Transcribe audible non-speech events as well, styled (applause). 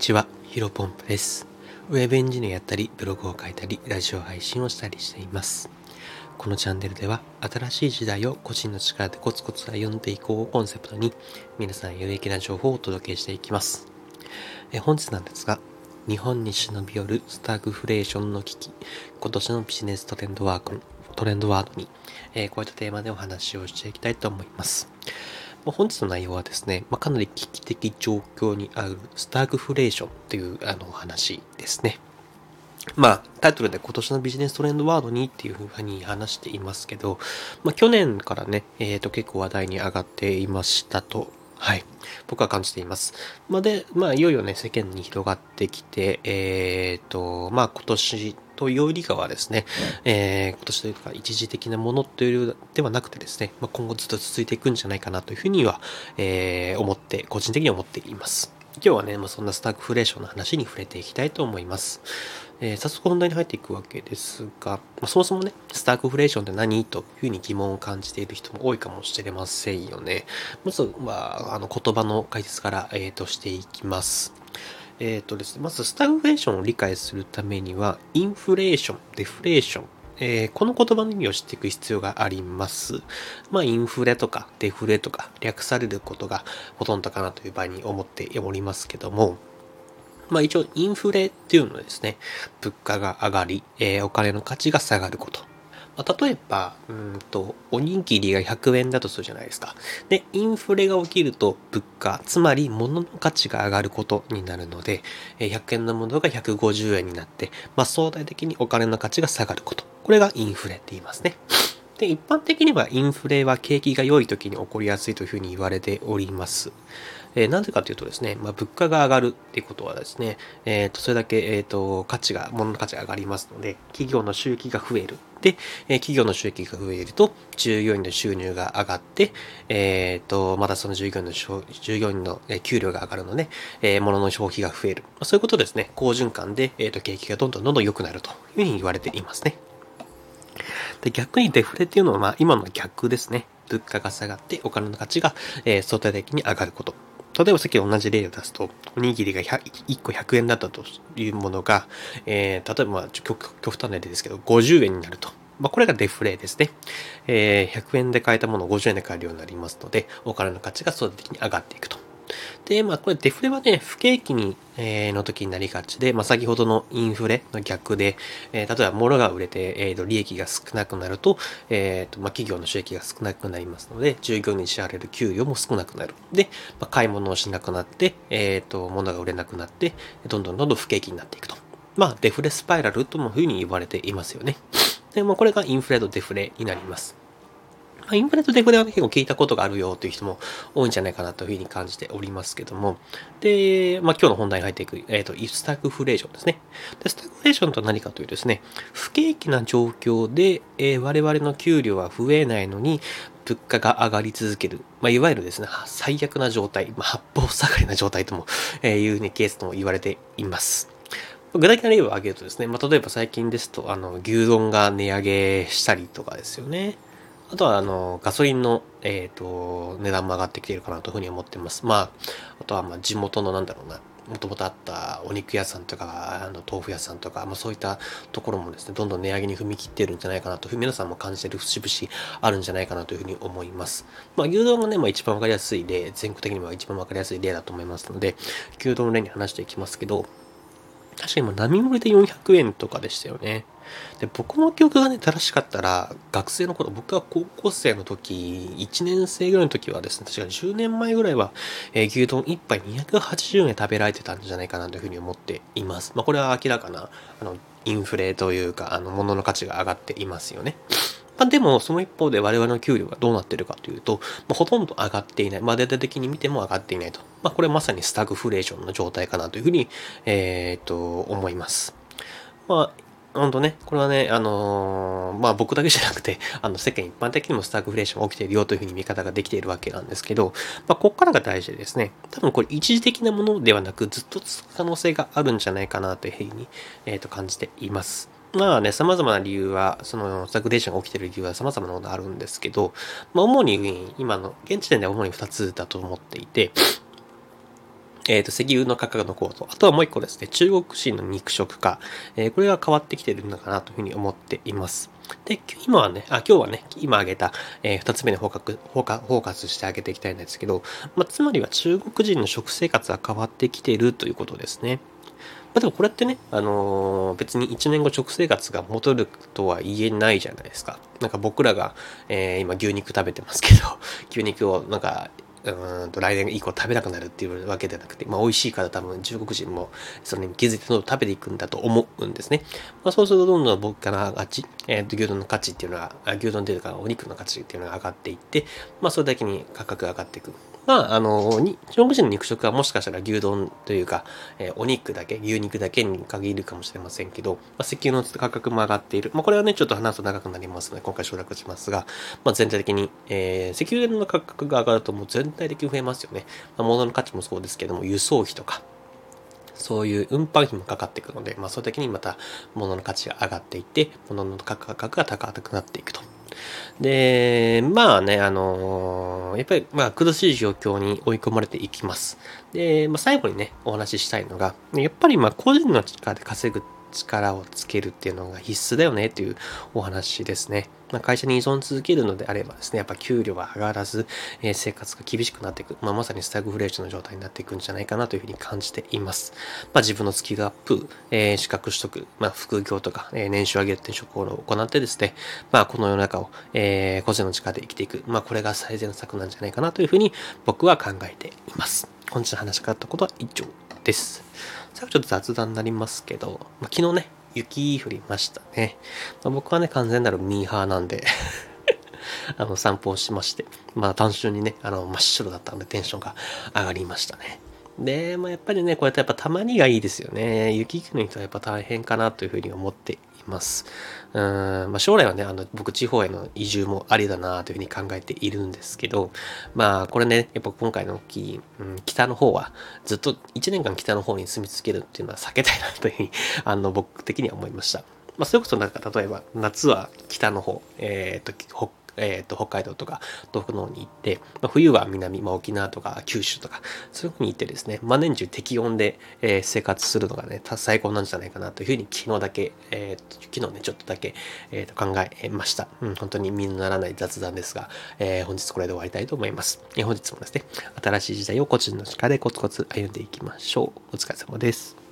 ちは、ヒロポンプです。ウェブエンジニアやったり、ブログを書いたり、ラジオ配信をしたりしています。このチャンネルでは、新しい時代を個人の力でコツコツ歩んでいこうをコンセプトに、皆さん有益な情報をお届けしていきます。え本日なんですが、日本に忍び寄るスタグフレーションの危機、今年のビジネストレンドワーク、トレンドワードに、えこういったテーマでお話をしていきたいと思います。ま本日の内容はですね、ま、かなり危機的状況にあるスタグフレーションというあの話ですね。まあ、タイトルで今年のビジネストレンドワードにっていうふうに話していますけど、まあ、去年からね、えっ、と、結構話題に上がっていましたと、はい、僕は感じています。まあ、で、まあ、いよいよね、世間に広がってきて、えっ、と、まあ、今年というよりかはですね、えー今年というか一時的なものというではなくてですね、まあ、今後ずっと続いていくんじゃないかなというふうには、えー思って、個人的には思っています。今日はね、まあ、そんなスタッグフレーションの話に触れていきたいと思います。えー早速本題に入っていくわけですが、まあ、そもそもね、スタッグフレーションって何というふうに疑問を感じている人も多いかもしれませんよね。まずは、あの言葉の解説から、えー、としていきます。えっ、とですね、まずスタグフレーションを理解するためには、インフレーション、デフレーション、えーこの言葉の意味を知っていく必要があります。まあ、インフレとかデフレとか略されることがほとんどかなという場合に思っておりますけども、まあ一応インフレっていうのはですね、物価が上がり、えーお金の価値が下がること。まあ例えば、うーんと、おにぎりが100円だとするじゃないですか。で、インフレが起きると物価、つまり物の価値が上がることになるので、100円のものが150円になって、まあ相対的にお金の価値が下がること。これがインフレって言いますね。で、一般的にはインフレは景気が良い時に起こりやすいというふうに言われております。えーなぜかというとですね、まあ、物価が上がるっていうことはですね、えっ、と、それだけ、えっ、と、価値が、物の価値が上がりますので、企業の収益が増える。で、え企業の収益が増えると、従業員の収入が上がって、えっ、と、またその従業員の、従業員のえ給料が上がるので、え物の消費が増える。そういうことですね、好循環で、えっ、と、景気がどんどんどんどん良くなるというふうに言われていますね。で、逆にデフレっていうのは、まあ、今の逆ですね。物価が下がって、お金の価値が、え相対的に上がること。例えばさっき同じ例を出すと、おにぎりが1個100円だったというものが、えー例えば、まあ、ちょ極極端な例ですけど、50円になると。まあ、これがデフレですね。えー100円で買えたものを50円で買えるようになりますので、お金の価値が相対的に上がっていくと。で、まあ、これデフレはね、不景気に、えーの時になりがちで、まあ、先ほどのインフレの逆で、えー例えば物が売れて、えーと利益が少なくなると、えーとまあ、企業の収益が少なくなりますので、従業員に支払われる給与も少なくなる。で、まあ、買い物をしなくなって、えーと、物が売れなくなって、どんどんどんどん不景気になっていくと。まあ、デフレスパイラルともいうふうに言われていますよね。で、まあ、これがインフレとデフレになります。まあインフレとデフレはね結構聞いたことがあるよという人も多いんじゃないかなというふうに感じておりますけども。で、まあ今日の本題に入っていく、えっ、と、スタグフレーションですね。で、スタグフレーションとは何かというとですね、不景気な状況で、えー我々の給料は増えないのに、物価が上がり続ける。まあ、いわゆるですね、最悪な状態、まあ、八方下がりな状態とも、えーいうね、ケースとも言われています。具体的な例を挙げるとですね、まあ、例えば最近ですと、あの、牛丼が値上げしたりとかですよね。あとは、あの、ガソリンの、えっ、と、値段も上がってきているかなというふうに思っています。まあ、あとは、まあ、地元のなんだろうな、もともとあったお肉屋さんとか、あの、豆腐屋さんとか、まあ、そういったところもですね、どんどん値上げに踏み切っているんじゃないかなと皆さんも感じてる節々あるんじゃないかなというふうに思います。まあ、牛丼がね、まあ、一番わかりやすい例、全国的には一番わかりやすい例だと思いますので、牛丼の例に話していきますけど、確かにもう並盛りで400円とかでしたよね。で、僕の記憶がね、正しかったら、学生の頃、僕が高校生の時、1年生ぐらいの時はですね、確か10年前ぐらいは、えー牛丼1杯280円食べられてたんじゃないかなというふうに思っています。まあ、これは明らかな、あの、インフレというか、あの、物の価値が上がっていますよね。まあ、でも、その一方で我々の給料がどうなってるかというと、まあ、ほとんど上がっていない。まあ、データ的に見ても上がっていないと。まあ、これまさにスタグフレーションの状態かなというふうに、えーっと、思います。まあ、本当ね、これはね、あのーまあ僕だけじゃなくて、(laughs) あの世間一般的にもスタグフレーション起きているよというふうに見方ができているわけなんですけど、まあここからが大事でですね、多分これ一時的なものではなくずっと続く可能性があるんじゃないかなというふうに、えー、と感じています。まあね、様々な理由は、その、スタグレーションが起きている理由は様々なものがあるんですけど、まあ主に、今の、現時点では主に2つだと思っていて、えっ、ー、と、石油の価格の高騰。あとはもう一個ですね、中国人の肉食化。えー、これが変わってきてるのかなというふうに思っています。で、今はね、あ、今日はね、今挙げた、えー、二つ目にフォーカフォーカスしてあげていきたいんですけど、まあ、つまりは中国人の食生活が変わってきているということですね。まあ、でもこれってね、あのー、別に1年後食生活が戻るとは言えないじゃないですか。なんか僕らが、えー、今牛肉食べてますけど、(laughs) 牛肉をなんかうんと来年以降食べなくなるっていうわけではなくて、まあ、美味しいから多分中国人もそれに気づいてどんどん食べていくんだと思うんですね。まあ、そうするとどんどん僕から価値、えー、と牛丼の価値っていうのは、牛丼というかお肉の価値っていうのが上がっていって、まあ、それだけに価格が上がっていく。まあ、あの、に中国人の肉食はもしかしたら牛丼というか、えー、お肉だけ、牛肉だけに限るかもしれませんけど、まあ、石油の価格も上がっている。まあ、これはね、ちょっと話すと長くなりますので、今回省略しますが、まあ、全体的に、えー、石油の価格が上がるともう全体的に増えますよね。まあ、物の価値もそうですけども、輸送費とか、そういう運搬費もかかっていくので、まあ、それ的にまた物の価値が上がっていって、物の価格が高くなっていくと。で、まあね、あのー、やっぱり、まあ、苦しい状況に追い込まれていきます。で、まあ、最後にね、お話ししたいのが、やっぱり、まあ、個人の力で稼ぐ力をつけるっていうのが必須だよねっていうお話ですね。まあ、会社に依存続けるのであればですね、やっぱ給料が上がらず、えー、生活が厳しくなっていく、まあ、まさにスタグフレーションの状態になっていくんじゃないかなというふうに感じています。まあ、自分のスキルアップ、えー、資格取得、まあ、副業とか、えー、年収上げる転職を行ってですね、まあ、この世の中を、えー、個人の力で生きていく、まあ、これが最善策なんじゃないかなというふうに僕は考えています。本日の話し方ことは以上です。最後ちょっと雑談になりますけど、まあ、昨日ね、雪降りましたね。まあ、僕はね、完全なるミーハーなんで (laughs) あの、散歩をしまして、まあ単純にね、あの、真っ白だったのでテンションが上がりましたね。で、まあ、やっぱりね、こうやってやっぱたまにがいいですよね。雪国の人はやっぱ大変かなというふうに思ってます。うん、まあ、将来はね、あの、僕地方への移住もありだなというふうに考えているんですけど、まあ、これね、やっぱ今回の大きい、うん、北の方は、ずっと1年間北の方に住み続けるっていうのは避けたいなというふうに、(laughs) あの、僕的には思いました。まあ、それこそなんか、例えば、夏は北の方、えっ、ー、と、北えーと、北海道とか東北の方に行って、まあ、冬は南、まあ、沖縄とか九州とかそういうふうに行ってですね、まあ、年中適温で、えー、生活するのがね最高なんじゃないかなというふうに昨日だけ、えー、昨日ねちょっとだけ、えー、と考えました、うん、本当に身にならない雑談ですが、えー、本日これで終わりたいと思います、えー、本日もですね新しい時代を個人の力でコツコツ歩んでいきましょう。お疲れ様です。